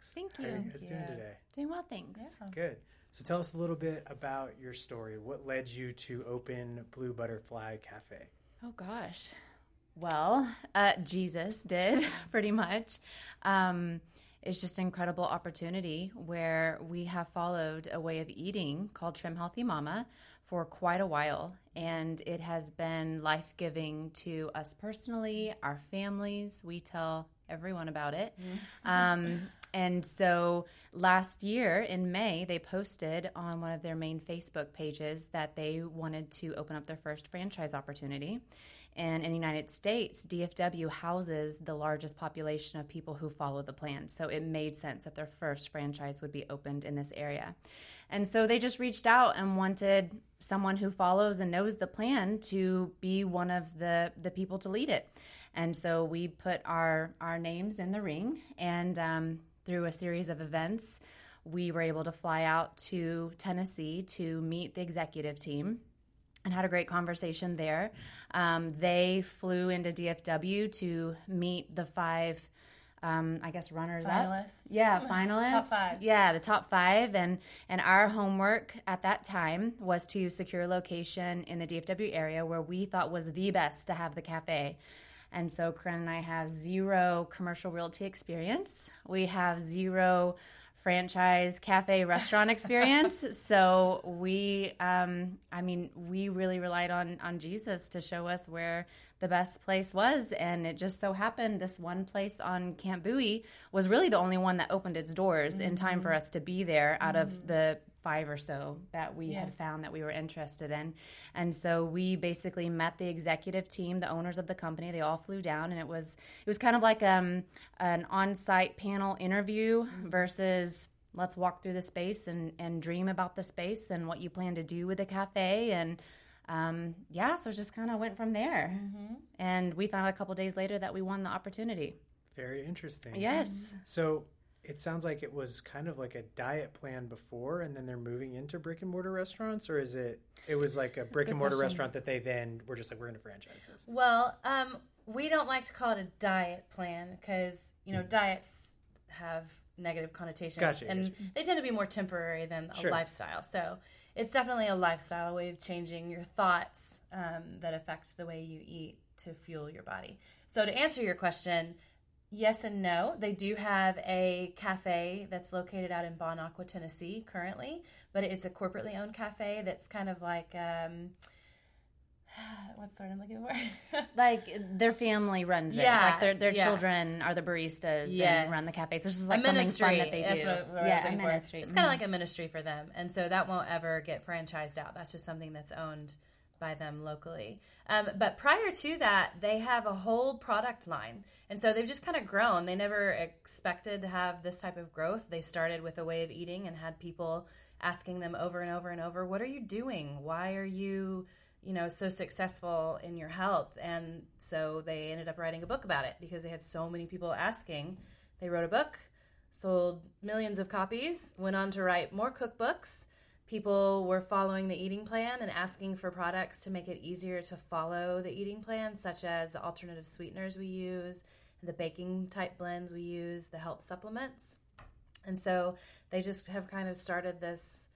Fox. Thank How are you. you guys doing today? Doing well, thanks. Good. So tell us a little bit about your story. What led you to open Blue Butterfly Cafe? Oh gosh. Well, uh, Jesus did pretty much. Um, it's just an incredible opportunity where we have followed a way of eating called Trim Healthy Mama for quite a while. And it has been life giving to us personally, our families. We tell everyone about it. Um, and so last year in May, they posted on one of their main Facebook pages that they wanted to open up their first franchise opportunity. And in the United States, DFW houses the largest population of people who follow the plan. So it made sense that their first franchise would be opened in this area. And so they just reached out and wanted someone who follows and knows the plan to be one of the, the people to lead it. And so we put our, our names in the ring, and um, through a series of events, we were able to fly out to Tennessee to meet the executive team and had a great conversation there. Um, they flew into DFW to meet the five, um, I guess, runners Finalists. up. Yeah, finalists. Top five. Yeah, the top five. And and our homework at that time was to secure a location in the DFW area where we thought was the best to have the cafe. And so Corinne and I have zero commercial realty experience. We have zero franchise cafe restaurant experience. so we, um, I mean, we really relied on on Jesus to show us where the best place was, and it just so happened this one place on Camp Bowie was really the only one that opened its doors in time for us to be there out of the five or so that we had found that we were interested in. And so we basically met the executive team, the owners of the company. They all flew down and it was it was kind of like um, an on-site panel interview versus let's walk through the space and, and dream about the space and what you plan to do with the cafe and um, yeah, so it just kind of went from there. And we found out a couple days later that we won the opportunity. Very interesting. Yes. So it sounds like it was kind of like a diet plan before, and then they're moving into brick and mortar restaurants, or is it? It was like a brick and mortar restaurant that they then were just like, we're going to franchise this. Well, um, we don't like to call it a diet plan because you know diets have negative connotations, Gotcha, and they tend to be more temporary than a Sure. lifestyle. So it's definitely a lifestyle, a way of changing your thoughts um, that affect the way you eat to fuel your body. So to answer your question. Yes and no. They do have a cafe that's located out in Bon Aqua, Tennessee, currently, but it's a corporately owned cafe that's kind of like um, what's the word I'm looking for? Like their family runs it. Yeah, Like their their yeah. children are the baristas Yes. and run the cafe. So it's just like something ministry. fun that they do. That's what, what yeah, looking for. ministry. It's kind of like a ministry for them, and so that won't ever get franchised out. That's just something that's owned by them locally. Um, but prior to that, they have a whole product line, and so they've just kind of grown. They never expected to have this type of growth. They started with a way of eating and had people asking them over and over and over, "What are you doing? Why are you?" you know so successful in your health and so they ended up writing a book about it because they had so many people asking they wrote a book sold millions of copies went on to write more cookbooks people were following the eating plan and asking for products to make it easier to follow the eating plan such as the alternative sweeteners we use the baking type blends we use the health supplements and so they just have kind of started this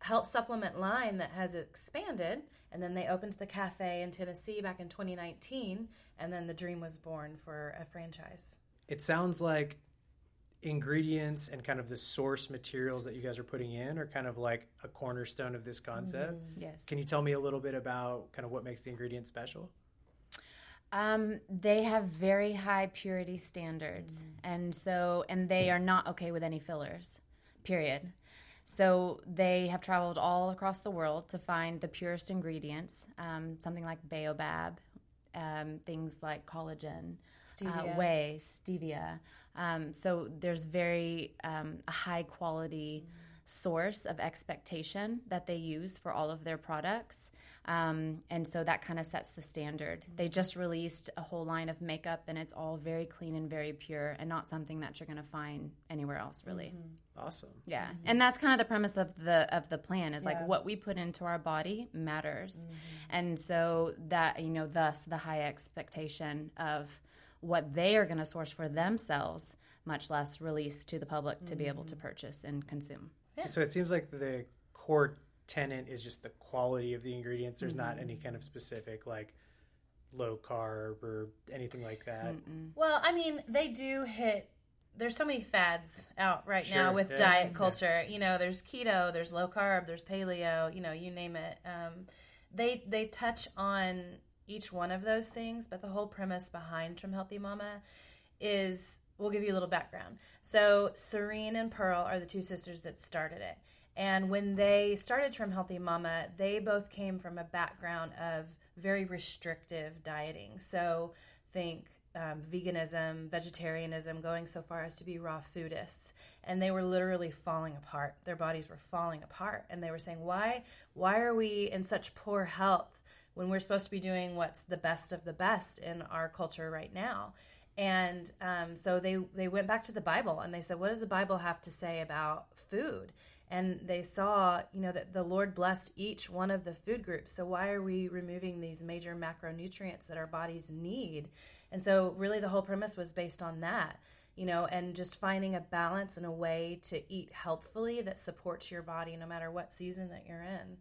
health supplement line that has expanded and then they opened the cafe in Tennessee back in 2019 and then the dream was born for a franchise. It sounds like ingredients and kind of the source materials that you guys are putting in are kind of like a cornerstone of this concept. Yes. Can you tell me a little bit about kind of what makes the ingredients special? Um, they have very high purity standards, and so and they are not okay with any fillers. Period. So they have traveled all across the world to find the purest ingredients. Um, something like baobab, um, things like collagen, Stevia. uh, whey, stevia. Um, so there's very um, a high quality source of expectation that they use for all of their products. Um, and so that kind of sets the standard. They just released a whole line of makeup, and it's all very clean and very pure, and not something that you're going to find anywhere else, really. Awesome. Yeah, and that's kind of the premise of the of the plan is like what we put into our body matters, and so that you know, thus the high expectation of what they are going to source for themselves much less release to the public to be able to purchase and consume. So, so it seems like the core tenant is just the quality of the ingredients. There's not any kind of specific like low carb or anything like that. Well, I mean, they do hit. There's so many fads out right now with yeah, diet yeah. culture. You know, there's keto, there's low carb, there's paleo. You know, you name it. Um, they they touch on each one of those things, but the whole premise behind Trim Healthy Mama is we'll give you a little background. So Serene and Pearl are the two sisters that started it. And when they started Trim Healthy Mama, they both came from a background of very restrictive dieting. So think um, veganism, vegetarianism, going so far as to be raw foodists, and they were literally falling apart. Their bodies were falling apart, and they were saying, "Why? Why are we in such poor health when we're supposed to be doing what's the best of the best in our culture right now?" And um, so they they went back to the Bible and they said, "What does the Bible have to say about food?" And they saw, you know, that the Lord blessed each one of the food groups. So why are we removing these major macronutrients that our bodies need? And so, really, the whole premise was based on that, you know, and just finding a balance and a way to eat healthfully that supports your body no matter what season that you're in.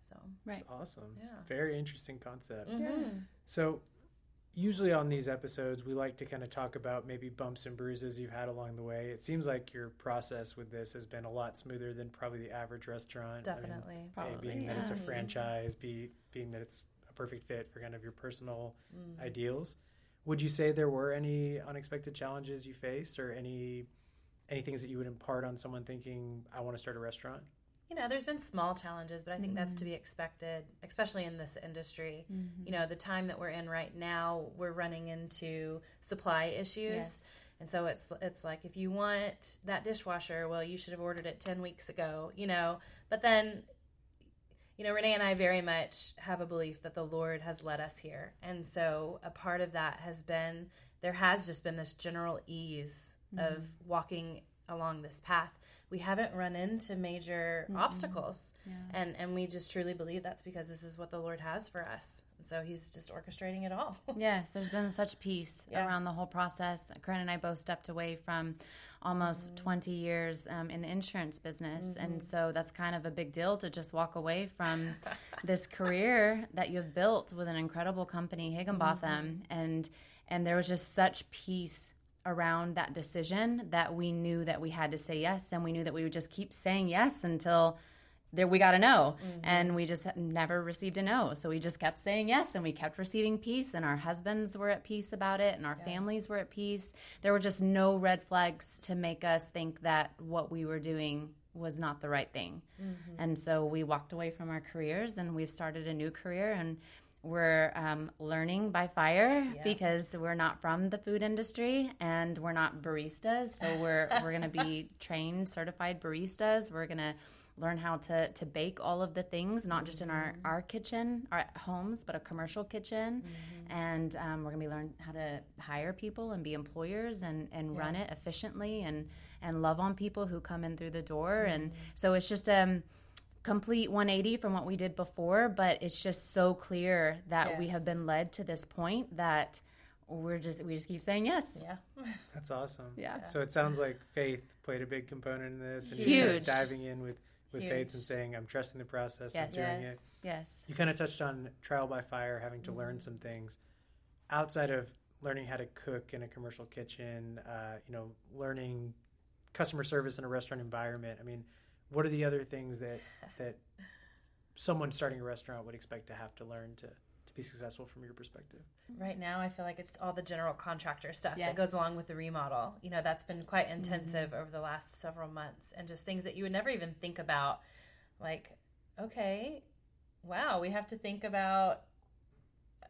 So, Right. It's awesome. Yeah. Very interesting concept. mhm. So, usually on these episodes, we like to kind of talk about maybe bumps and bruises you've had along the way. It seems like your process with this has been a lot smoother than probably the average restaurant. I mean, definitely. A, Probably, being that it's a franchise, B, being that it's a perfect fit for kind of your personal Mm. ideals. Would you say there were any unexpected challenges you faced, or any any things that you would impart on someone thinking, "I want to start a restaurant"? You know, there's been small challenges, but I think that's to be expected, especially in this industry. Mm-hmm. You know, the time that we're in right now, we're running into supply issues. Yes. And so it's it's like if you want that dishwasher, well, you should have ordered it 10 weeks ago, you know. But then you know, Renee and I very much have a belief that the Lord has led us here. And so a part of that has been there has just been this general ease of walking along this path. We haven't run into major obstacles. And and we just truly believe that's because this is what the Lord has for us. And so he's just orchestrating it all. Yes, there's been such peace Yeah. around the whole process. Corinne and I both stepped away from almost Mm-hmm. 20 years um, in the insurance business. And so that's kind of a big deal to just walk away from this career that you've built with an incredible company, Higginbotham. Mm-hmm. And, and there was just such peace around that decision that we knew that we had to say yes. And we knew that we would just keep saying yes until there we got a no. Mm-hmm. And we just never received a no. So we just kept saying yes and we kept receiving peace and our husbands were at peace about it and our families were at peace. There were just no red flags to make us think that what we were doing was not the right thing. Mm-hmm. And so we walked away from our careers and we've started a new career and we're um, learning by fire because we're not from the food industry and we're not baristas. So we're we're going to be trained, certified baristas. We're going to learn how to to bake all of the things, not just in our our kitchen, our homes, but a commercial kitchen. And um, we're going to be learn how to hire people and be employers and and run it efficiently and and love on people who come in through the door. And so it's just um complete 180 from what we did before, but it's just so clear that we have been led to this point that we're just we just keep saying yes. Yeah. That's awesome. Yeah. So it sounds like faith played a big component in this, and you just Huge. started diving in with with faith and saying, "I'm trusting the process Yes. of doing Yes. it." Yes. You kind of touched on trial by fire, having to learn some things outside of learning how to cook in a commercial kitchen. Uh, you know, learning customer service in a restaurant environment. I mean, what are the other things that that someone starting a restaurant would expect to have to learn to to be successful from your perspective? Right now, I feel like it's all the general contractor stuff Yes. that goes along with the remodel. You know, that's been quite intensive over the last several months, and just things that you would never even think about. Like, okay, wow, we have to think about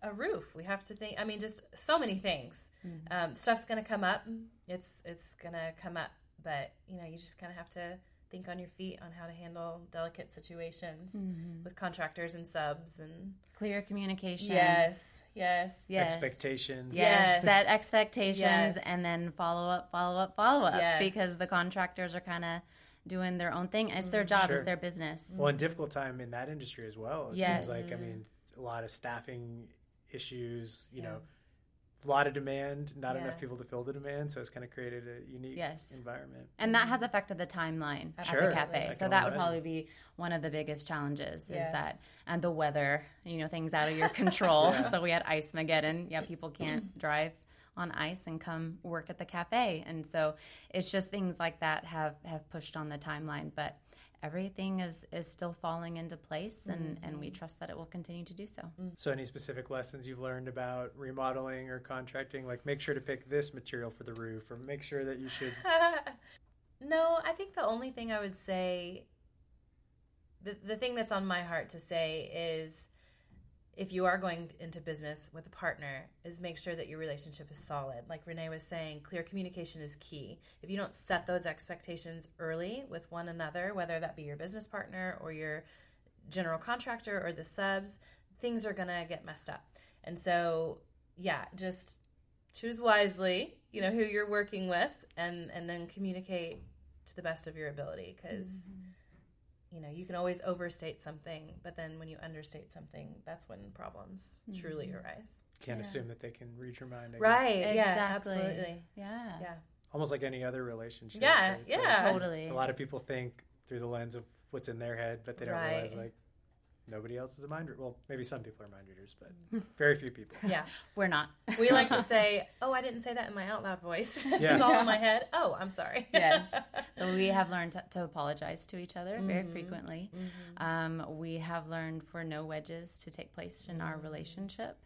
a roof. We have to think. I mean, just so many things. Um, stuff's going to come up. It's it's going to come up, but you know, you just kind of have to think on your feet on how to handle delicate situations mm-hmm. with contractors and subs and Clear communication. yes, yes, Yes. Expectations. Yes. Yes. Set expectations Yes. and then follow up, follow up, follow up. Yes. Because the contractors are kind of doing their own thing. It's their mm-hmm. job, Sure. it's their business. Well, and difficult time in that industry as well. It Yes. seems like I mean a lot of staffing issues. You know, a lot of demand, not Yeah. enough people to fill the demand, so it's kind of created a unique Yes. environment. and that has affected the timeline Sure. at the cafe. So can that would imagine. probably be one of the biggest challenges is that and the weather, you know, things out of your control. So we had ice mageddon. Yeah, people can't drive on ice and come work at the cafe. And so it's just things like that have have pushed on the timeline, but everything is is still falling into place and mm-hmm. and we trust that it will continue to do so. Mm-hmm. So, any specific lessons you've learned about remodeling or contracting? Like, make sure to pick this material for the roof, or make sure that you should. no, I think the only thing I would say, the, the thing that's on my heart to say is if you are going into business with a partner, is make sure that your relationship is solid. Like Renee was saying, clear communication is key. If you don't set those expectations early with one another, whether that be your business partner or your general contractor or the subs, things are going to get messed up. And so, yeah, just choose wisely, you know, who you're working with and and then communicate to the best of your ability cuz you know, you can always overstate something, but then when you understate something, that's when problems truly mm-hmm. arise. Can't Yeah. assume that they can read your mind. I guess. Right. Yeah, Exactly. absolutely. Yeah. Yeah. Almost like any other relationship. Yeah, right? It's like- yeah. Totally. a lot of people think through the lens of what's in their head, but they don't Right. realize like nobody else is a mind reader. Well, maybe some people are mind readers, but very few people. Yeah. We're not. We like to say, "Oh, I didn't say that in my out loud voice. Yeah. it's all in my head." Oh, I'm sorry. yes. So we have learned to, to apologize to each other very frequently. Um, we have learned for no wedges to take place in our relationship.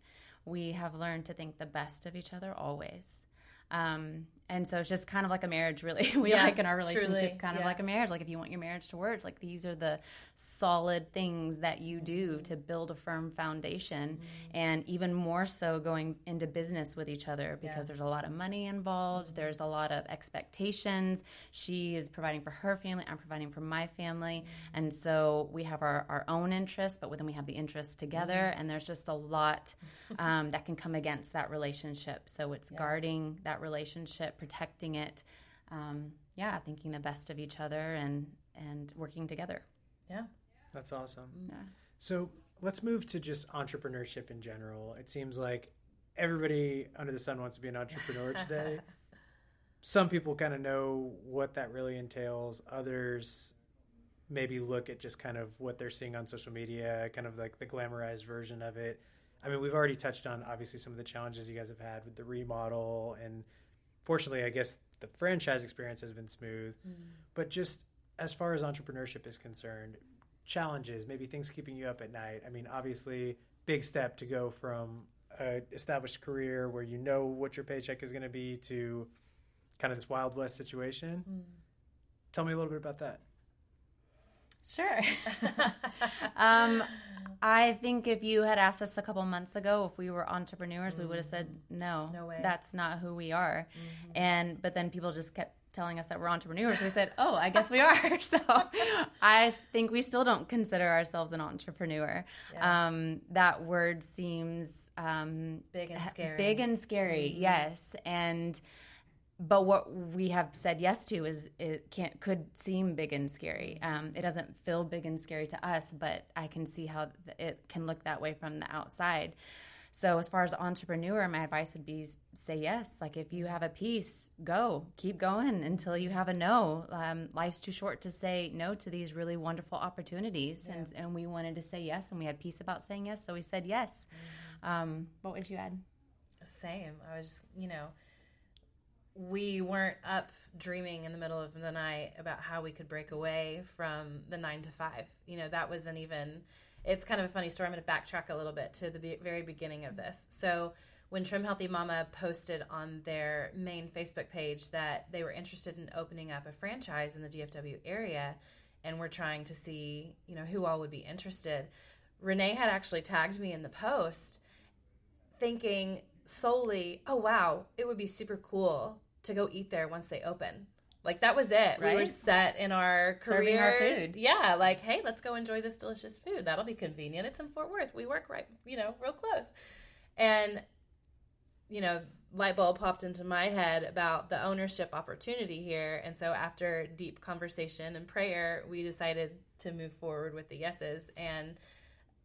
We have learned to think the best of each other always. Um, and so it's just kind of like a marriage, really. we Yeah, like in our relationship, truly, kind of yeah. like a marriage. Like if you want your marriage to work, like these are the solid things that you do mm-hmm. to build a firm foundation. Mm-hmm. And even more so going into business with each other because Yeah. there's a lot of money involved. Mm-hmm. There's a lot of expectations. She is providing for her family. I'm providing for my family. And so we have our, our own interests, but then we have the interests together. And there's just a lot um, that can come against that relationship. So it's guarding that relationship, protecting it. Um, yeah, thinking the best of each other and, and working together. Yeah. That's awesome. Yeah. So let's move to just entrepreneurship in general. It seems like everybody under the sun wants to be an entrepreneur today. Some people kind of know what that really entails. Others maybe look at just kind of what they're seeing on social media, kind of like the glamorized version of it. I mean, we've already touched on obviously some of the challenges you guys have had with the remodel, and fortunately, I guess the franchise experience has been smooth. Mm. But just as far as entrepreneurship is concerned, challenges, maybe things keeping you up at night. I mean, obviously, big step to go from an established career where you know what your paycheck is going to be to kind of this wild west situation. Mm. Tell me a little bit about that. Sure. um, I think if you had asked us a couple months ago if we were entrepreneurs, we would have said no. No way. That's not who we are. And but then people just kept telling us that we're entrepreneurs. So we said, "Oh, I guess we are." so I think we still don't consider ourselves an entrepreneur. Yeah. Um, that word seems um, Big and scary. Big and scary, yes. And but what we have said yes to is it can't could seem big and scary. Um, it doesn't feel big and scary to us, but I can see how it can look that way from the outside. So as far as entrepreneur, my advice would be say yes. Like if you have a piece, go, keep going until you have a no. Um, life's too short to say no to these really wonderful opportunities, and and we wanted to say yes, and we had peace about saying yes, so we said yes. Um, what would you add? Same. I was just, you know, we weren't up dreaming in the middle of the night about how we could break away from the nine to five. You know, that wasn't even. It's kind of a funny story. I'm going to backtrack a little bit to the very beginning of this. So, when Trim Healthy Mama posted on their main Facebook page that they were interested in opening up a franchise in the DFW area, and we're trying to see, you know, who all would be interested. Renee had actually tagged me in the post thinking solely, oh wow, it would be super cool to go eat there once they open. Like that was it. We were set in our Serving our food. Yeah, like hey, let's go enjoy this delicious food. That'll be convenient. It's in Fort Worth. We work right, you know, real close. And you know, light bulb popped into my head about the ownership opportunity here. And so after deep conversation and prayer, we decided to move forward with the yeses. And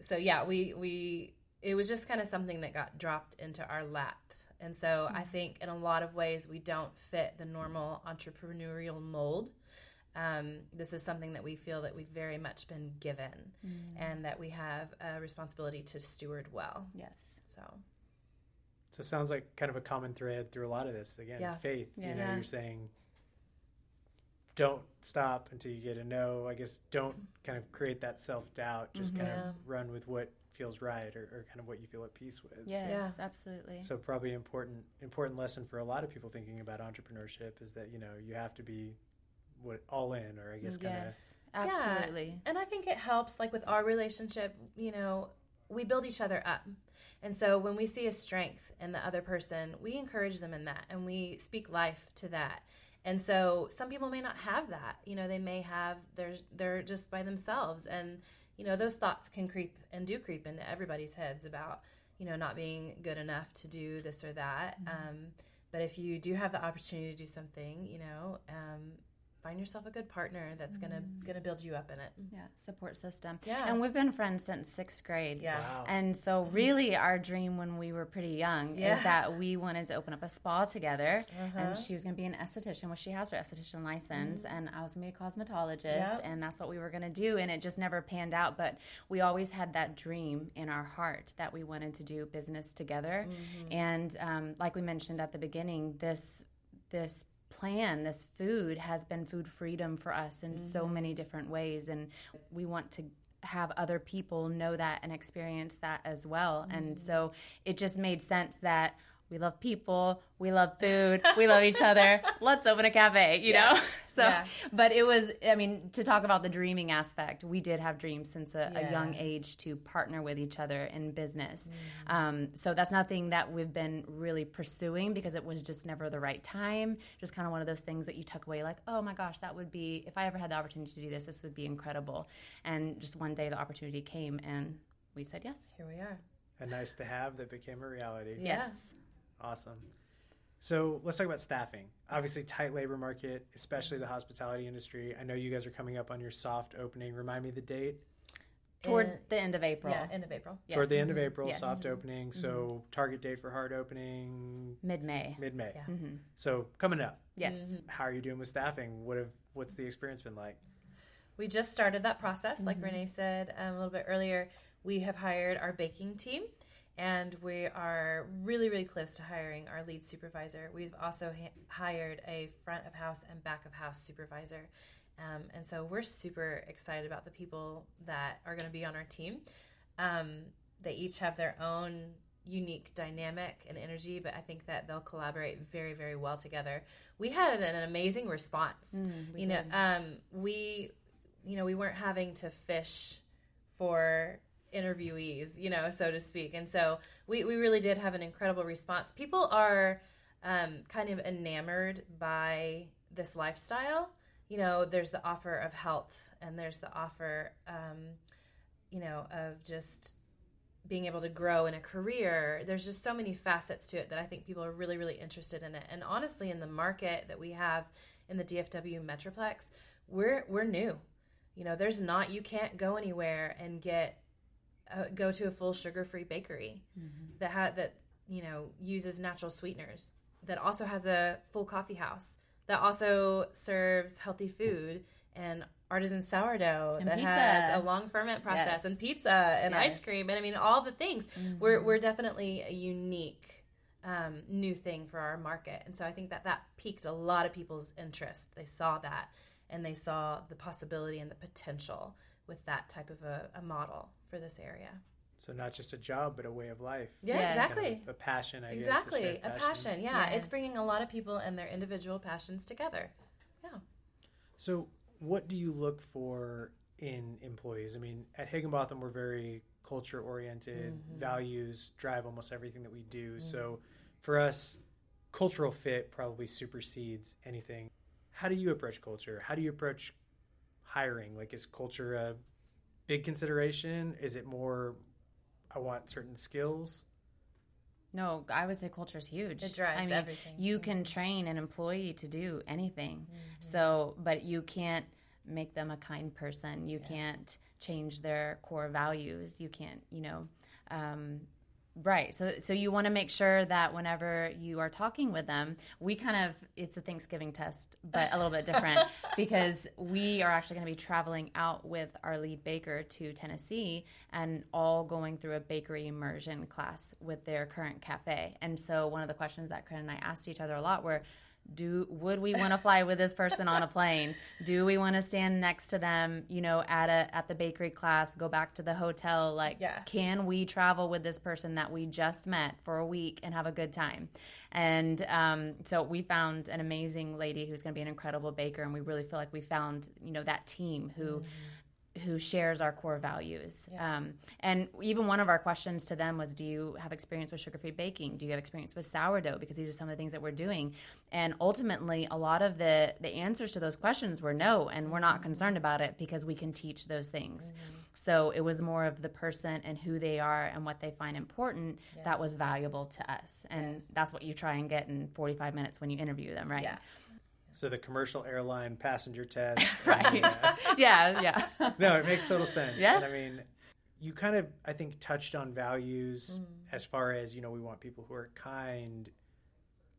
so yeah, we we it was just kind of something that got dropped into our lap. And so mm-hmm. I think in a lot of ways we don't fit the normal entrepreneurial mold. Um, this is something that we feel that we've very much been given mm. and that we have a responsibility to steward well. Yes. So. So it sounds like kind of a common thread through a lot of this. Again, yeah. faith. Yes. You know, you're saying don't stop until you get a no. I guess don't kind of create that self doubt. Just mm-hmm. kind of run with what feels right or, or, kind of what you feel at peace with. Yes, yeah. absolutely. So probably important important lesson for a lot of people thinking about entrepreneurship is that you know you have to be what all in or I guess kind of yes, of absolutely. Yeah. And I think it helps like with our relationship. You know, we build each other up. And so when we see a strength in the other person, we encourage them in that and we speak life to that. And so some people may not have that. You know, they may have they're they're just by themselves and you know, those thoughts can creep and do creep into everybody's heads about, you know, not being good enough to do this or that. Mm-hmm. Um, but if you do have the opportunity to do something, you know, um, find yourself a good partner that's gonna mm. gonna build you up in it. Yeah, support system. Yeah, and we've been friends since sixth grade. Yeah, wow. and so really our dream when we were pretty young yeah. is that we wanted to open up a spa together, uh-huh. and she was gonna be an esthetician. Well, she has her esthetician license, mm. and I was gonna be a cosmetologist, yep. and that's what we were gonna do. And it just never panned out, but we always had that dream in our heart that we wanted to do business together. Mm-hmm. And um, like we mentioned at the beginning, this this plan, this food has been food freedom for us in mm-hmm. so many different ways. And we want to have other people know that and experience that as well. Mm-hmm. And so it just made sense that we love people, we love food, we love each other. Let's open a cafe, you yeah. know? So, yeah. but it was, I mean, to talk about the dreaming aspect, we did have dreams since a, yeah. a young age to partner with each other in business. Mm. Um, so that's nothing that we've been really pursuing because it was just never the right time. Just kind of one of those things that you tuck away, like, oh my gosh, that would be, if I ever had the opportunity to do this, this would be incredible. And just one day the opportunity came and we said yes. Here we are. A nice to have that became a reality. Yes. Awesome. So let's talk about staffing. Obviously, tight labor market, especially the hospitality industry. I know you guys are coming up on your soft opening. Remind me the date. Toward in, the end of April. Yeah, end of April. Yes. Toward the end of April, yes. soft opening. So mm-hmm. target date for hard opening. Mid May. Mid May. Yeah. Mm-hmm. So coming up. Yes. Mm-hmm. How are you doing with staffing? What have what's the experience been like? We just started that process, like mm-hmm. Renee said um, a little bit earlier. We have hired our baking team and we are really really close to hiring our lead supervisor. We've also ha- hired a front of house and back of house supervisor. Um, and so we're super excited about the people that are going to be on our team. Um, they each have their own unique dynamic and energy but i think that they'll collaborate very very well together. We had an amazing response. Mm, you know um, we you know we weren't having to fish for interviewees, you know, so to speak. And so we, we really did have an incredible response. People are um, kind of enamored by this lifestyle. You know, there's the offer of health, and there's the offer, um, you know, of just being able to grow in a career. There's just so many facets to it that I think people are really, really interested in it. And honestly, in the market that we have in the DFW Metroplex, we're we're new. You know, there's not you can't go anywhere and get uh, go to a full sugar-free bakery mm-hmm. that ha- that you know uses natural sweeteners that also has a full coffee house that also serves healthy food and artisan sourdough and that pizza. has a long ferment process yes. and pizza and yes. ice cream and I mean all the things. Mm-hmm. We're we're definitely a unique um, new thing for our market, and so I think that that piqued a lot of people's interest. They saw that and they saw the possibility and the potential with that type of a, a model for this area. So not just a job, but a way of life. Yeah, yes. exactly. A passion, I exactly. guess. Exactly, a passion. Yeah, yes. it's bringing a lot of people and their individual passions together. Yeah. So, what do you look for in employees? I mean, at Higginbotham, we're very culture oriented. Mm-hmm. Values drive almost everything that we do. Mm-hmm. So, for us, cultural fit probably supersedes anything. How do you approach culture? How do you approach hiring? Like, is culture a big consideration? Is it more, I want certain skills? No, I would say culture is huge. It drives I mean, everything. You can train an employee to do anything. Mm-hmm. So, but you can't make them a kind person. You yeah. can't change their core values. You can't, you know, um, Right. So so you want to make sure that whenever you are talking with them, we kind of it's a Thanksgiving test, but a little bit different because we are actually going to be traveling out with our lead baker to Tennessee and all going through a bakery immersion class with their current cafe. And so one of the questions that Corinne and I asked each other a lot were do would we want to fly with this person on a plane? Do we want to stand next to them you know at a at the bakery class go back to the hotel? Like Yeah. can we travel with this person that we just met for a week and have a good time? And um, so we found an amazing lady who's going to be an incredible baker and we really feel like we found you know that team who who shares our core values. Um, and even one of our questions to them was, Do you have experience with sugar free baking? Do you have experience with sourdough? Because these are some of the things that we're doing. And ultimately, a lot of the, the answers to those questions were no, and we're not concerned about it because we can teach those things. So it was more of the person and who they are and what they find important that was valuable to us. And that's what you try and get in 45 minutes when you interview them, right? Yeah. So the commercial airline passenger test. Right. and, uh, yeah, yeah. no, it makes total sense. Yes. And I mean, you kind of, I think, touched on values Mm-hmm. as far as, you know, we want people who are kind.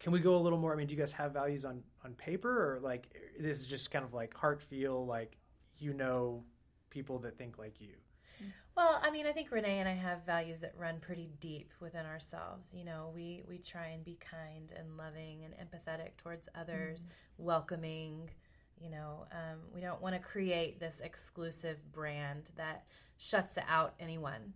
Can we go a little more? I mean, do you guys have values on, on paper or like this is just kind of like heart feel, like, you know, people that think like you? Well, I mean, I think Renee and I have values that run pretty deep within ourselves. You know, we we try and be kind and loving and empathetic towards others, welcoming. You know, um, we don't want to create this exclusive brand that shuts out anyone.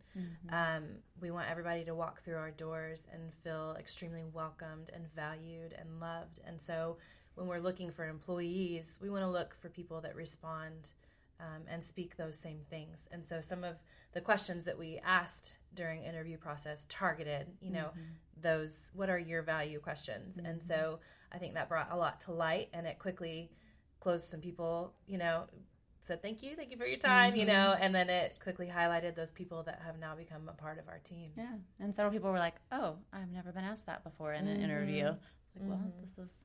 Um, we want everybody to walk through our doors and feel extremely welcomed and valued and loved. And so, when we're looking for employees, we want to look for people that respond um, and speak those same things. And so some of the questions that we asked during interview process targeted, you know, mm-hmm. those what are your value questions. And mm-hmm. so I think that brought a lot to light and it quickly closed some people, you know, said thank you, thank you for your time, you know, mm-hmm. and then it quickly highlighted those people that have now become a part of our team. Yeah, and several people were like, "Oh, I've never been asked that before in an interview." Like, well, this is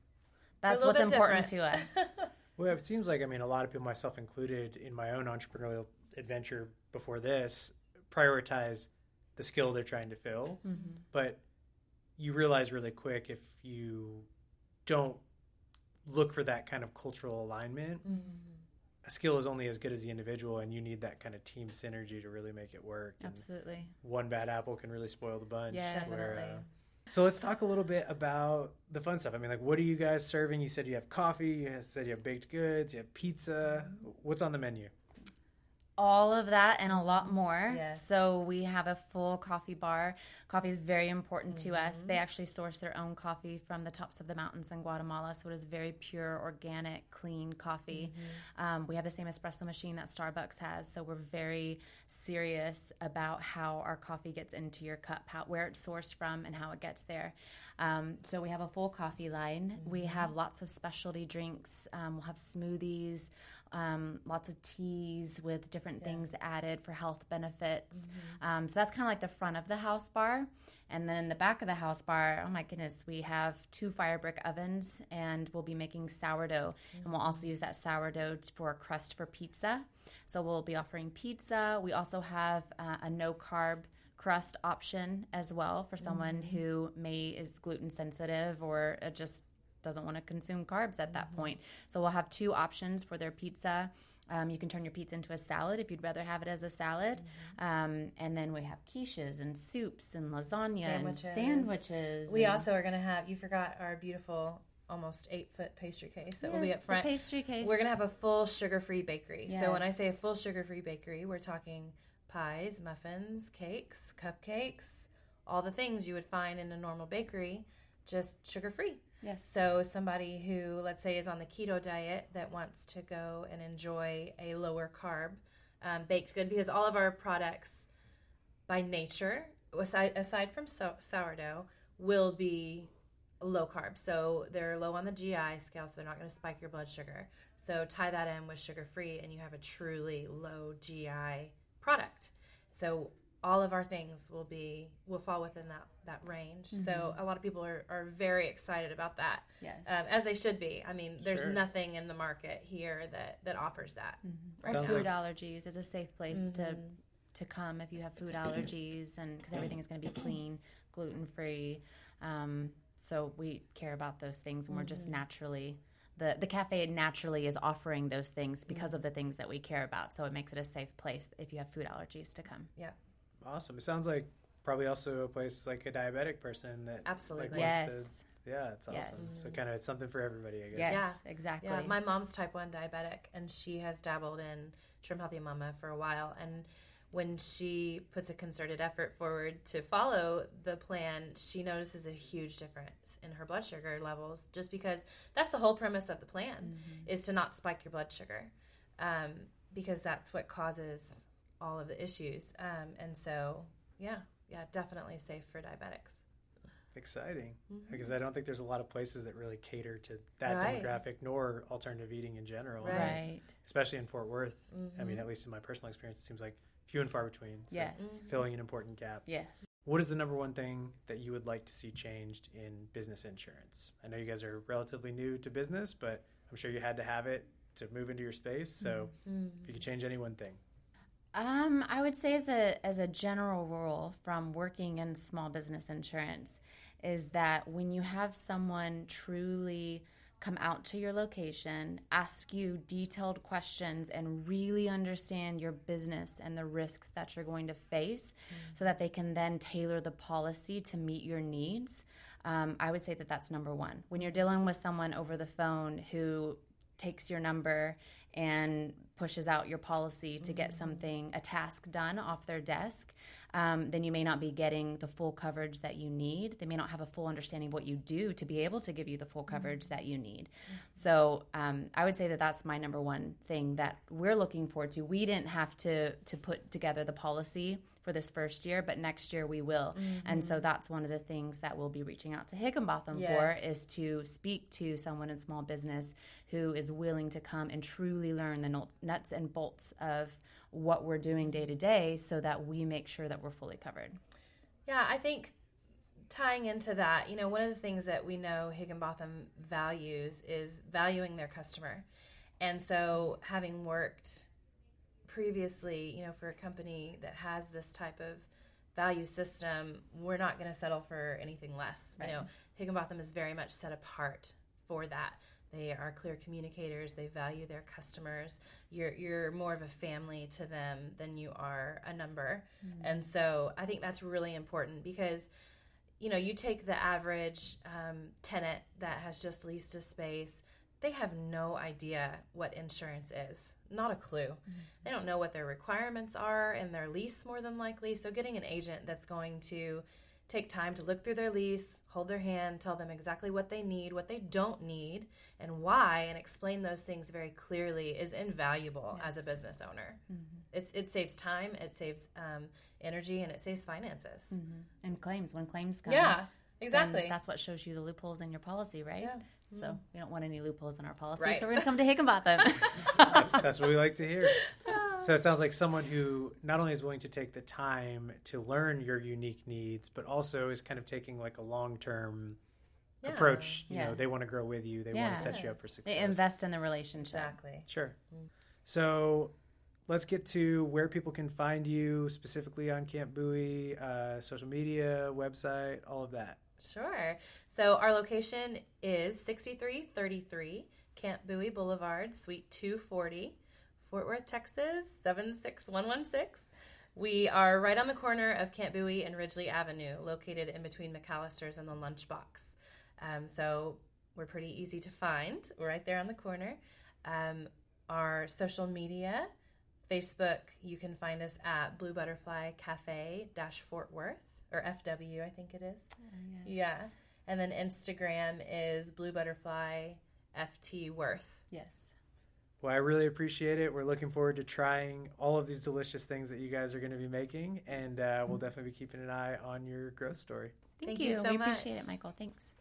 that's what's important different. to us. Well, it seems like I mean a lot of people, myself included, in my own entrepreneurial adventure before this, prioritize the skill they're trying to fill. But you realize really quick if you don't look for that kind of cultural alignment, a skill is only as good as the individual, and you need that kind of team synergy to really make it work. And Absolutely. one bad apple can really spoil the bunch. Yes. where, uh, so let's talk a little bit about the fun stuff. I mean, like, what are you guys serving? You said you have coffee. You said you have baked goods. You have pizza. Mm-hmm. What's on the menu? All of that and a lot more. Yes. So we have a full coffee bar. Coffee is very important to us. Mm-hmm. They actually source their own coffee from the tops of the mountains in Guatemala, so it is very pure, organic, clean coffee. Mm-hmm. Um, we have the same espresso machine that Starbucks has, so we're very serious about how our coffee gets into your cup, how, where it's sourced from, and how it gets there. Um, so we have a full coffee line. We Mm-hmm. have lots of specialty drinks. Um, we'll have smoothies, um, lots of teas with different things added for health benefits. Um, so that's kind of like the front of the house bar. And then in the back of the house bar, oh my goodness, we have two fire brick ovens and we'll be making sourdough. And we'll also use that sourdough for a crust for pizza. So we'll be offering pizza. We also have uh, a no carb crust option as well for someone who may is gluten sensitive or uh, just doesn't want to consume carbs at that point. So we'll have two options for their pizza. Um, you can turn your pizza into a salad if you'd rather have it as a salad. Um, and then we have quiches and soups and lasagna Sandwiches. and sandwiches. We and- also are going to have, you forgot our beautiful almost eight foot pastry case that will be up front. Pastry case. We're going to have a full sugar free bakery. So when I say a full sugar free bakery, we're talking pies, muffins, cakes, cupcakes, all the things you would find in a normal bakery, just sugar free. Yes. So somebody who, let's say, is on the keto diet that wants to go and enjoy a lower carb um, baked good, because all of our products, by nature, aside, aside from so- sourdough, will be low carb. So they're low on the GI scale, so they're not going to spike your blood sugar. So tie that in with sugar free, and you have a truly low GI product. So all of our things will be will fall within that that range. So mm-hmm. a lot of people are, are very excited about that. Yes. Um, as they should be. I mean, there's Sure. nothing in the market here that that offers that. Or Sounds food like- allergies is a safe place to mm-hmm. to come if you have food allergies, and because everything is going to be clean, gluten free. Um, so we care about those things, and we're just naturally the the cafe naturally is offering those things because of the things that we care about. So it makes it a safe place if you have food allergies to come. Yeah. Awesome. It sounds like probably also a place like a diabetic person that Absolutely. Like, wants Yes. to, yeah, it's awesome. Yes. So kind of it's something for everybody, I guess. Yes, Yeah. exactly. Yeah, my mom's type 1 diabetic, and she has dabbled in Trim Healthy Mama for a while. And when she puts a concerted effort forward to follow the plan, she notices a huge difference in her blood sugar levels just because that's the whole premise of the plan is to not spike your blood sugar um, because that's what causes all of the issues. Um, and so, yeah, yeah, definitely safe for diabetics. Exciting. Because I don't think there's a lot of places that really cater to that Mm-hmm. Right. demographic nor alternative eating in general. Right. right. Especially in Fort Worth. I Mm-hmm. mean, at least in my personal experience, it seems like few and far between. So Yes. Filling an important gap. Yes. What is the number one thing that you would like to see changed in business insurance? I know you guys are relatively new to business, but I'm sure you had to have it to move into your space. So Mm-hmm. if you could change any one thing. Um, I would say as a as a general rule from working in small business insurance is that when you have someone truly come out to your location, ask you detailed questions and really understand your business and the risks that you're going to face so that they can then tailor the policy to meet your needs. Um, I would say that that's number one. When you're dealing with someone over the phone who takes your number and pushes out your policy to get something, a task done off their desk, um, then you may not be getting the full coverage that you need. They may not have a full understanding of what you do to be able to give you the full coverage that you need. So um, I would say that that's my number one thing that we're looking forward to. We didn't have to to put together the policy for this first year, but next year we will. Mm-hmm. And so that's one of the things that we'll be reaching out to Higginbotham for is to speak to someone in small business who is willing to come and truly learn the nuts and bolts of what we're doing day to day so that we make sure that we're fully covered. Yeah, I think tying into that, you know, one of the things that we know Higginbotham values is valuing their customer. And so, having worked previously, you know, for a company that has this type of value system, we're not going to settle for anything less. You know, Higginbotham is very much set apart for that. They are clear communicators. They value their customers. You're you're more of a family to them than you are a number, and so I think that's really important because you know, you take the average um, tenant that has just leased a space, they have no idea what insurance is. Not a clue. Mm-hmm. They don't know what their requirements are in their lease, more than likely. So, getting an agent that's going to take time to look through their lease, hold their hand, tell them exactly what they need, what they don't need, and why, and explain those things very clearly is invaluable as a business owner. Mm-hmm. It's, it saves time, it saves um, energy, and it saves finances. Mm-hmm. And claims, when claims come. Yeah, exactly. That's what shows you the loopholes in your policy, right? Yeah. So we don't want any loopholes in our policy. Right. So we're going to come to Higginbotham. That's, that's what we like to hear. So it sounds like someone who not only is willing to take the time to learn your unique needs, but also is kind of taking like a long term Yeah. approach. You Yeah. know, they want to grow with you. They want to set you up for success. they invest in the relationship. Exactly. Sure. So let's get to where people can find you specifically on Camp Bowie, uh, social media, website, all of that. Sure. So our location is 6333 Camp Bowie Boulevard, Suite 240, Fort Worth, Texas 76116. We are right on the corner of Camp Bowie and Ridglea Avenue, located in between McAllister's and the Lunchbox. Um, so we're pretty easy to find. We're right there on the corner. Um, our social media, Facebook, you can find us at Blue Butterfly Cafe Fort Worth or FW, I think it is. Yeah. And then Instagram is Blue Butterfly FT Worth. Yes. Well, I really appreciate it. We're looking forward to trying all of these delicious things that you guys are going to be making, and uh, we'll definitely be keeping an eye on your growth story. Thank, Thank you you. so we appreciate much. it, Michael. Thanks.